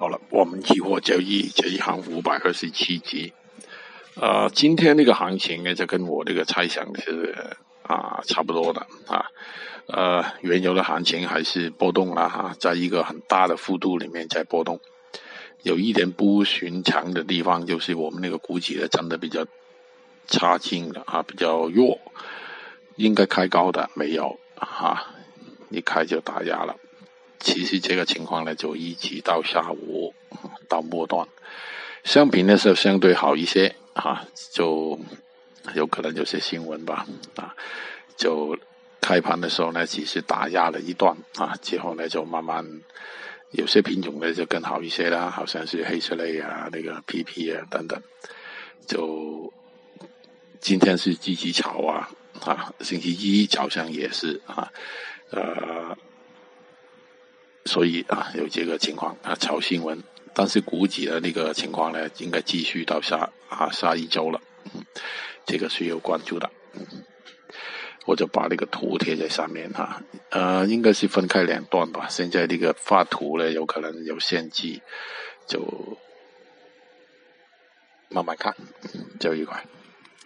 好了，我们期货交易这一行五百二十七集，呃，今天这个行情呢，就跟我这个猜想是啊差不多的啊，呃，原油的行情还是波动了哈，在一个很大的幅度里面在波动，有一点不寻常的地方就是我们那个股指呢，真的比较差劲的啊，比较弱，应该开高的没有啊，一开就打压了。其实这个情况呢，就一直到下午到末段，商品呢是相对好一些啊，就有可能有些新闻吧啊，就开盘的时候呢，其实打压了一段啊，之后呢就慢慢有些品种呢就更好一些啦，好像是黑色类啊，那个 PP 啊等等，就今天是积极炒啊啊，星期一早上也是啊呃。所以啊，有这个情况啊，炒新闻，但是股指的那个情况呢，应该继续到下啊下一周了，这个是有关注的，我就把那个图贴在上面哈，呃，应该是分开两段吧，现在这个发图呢，有可能有限制，就慢慢看，就一块。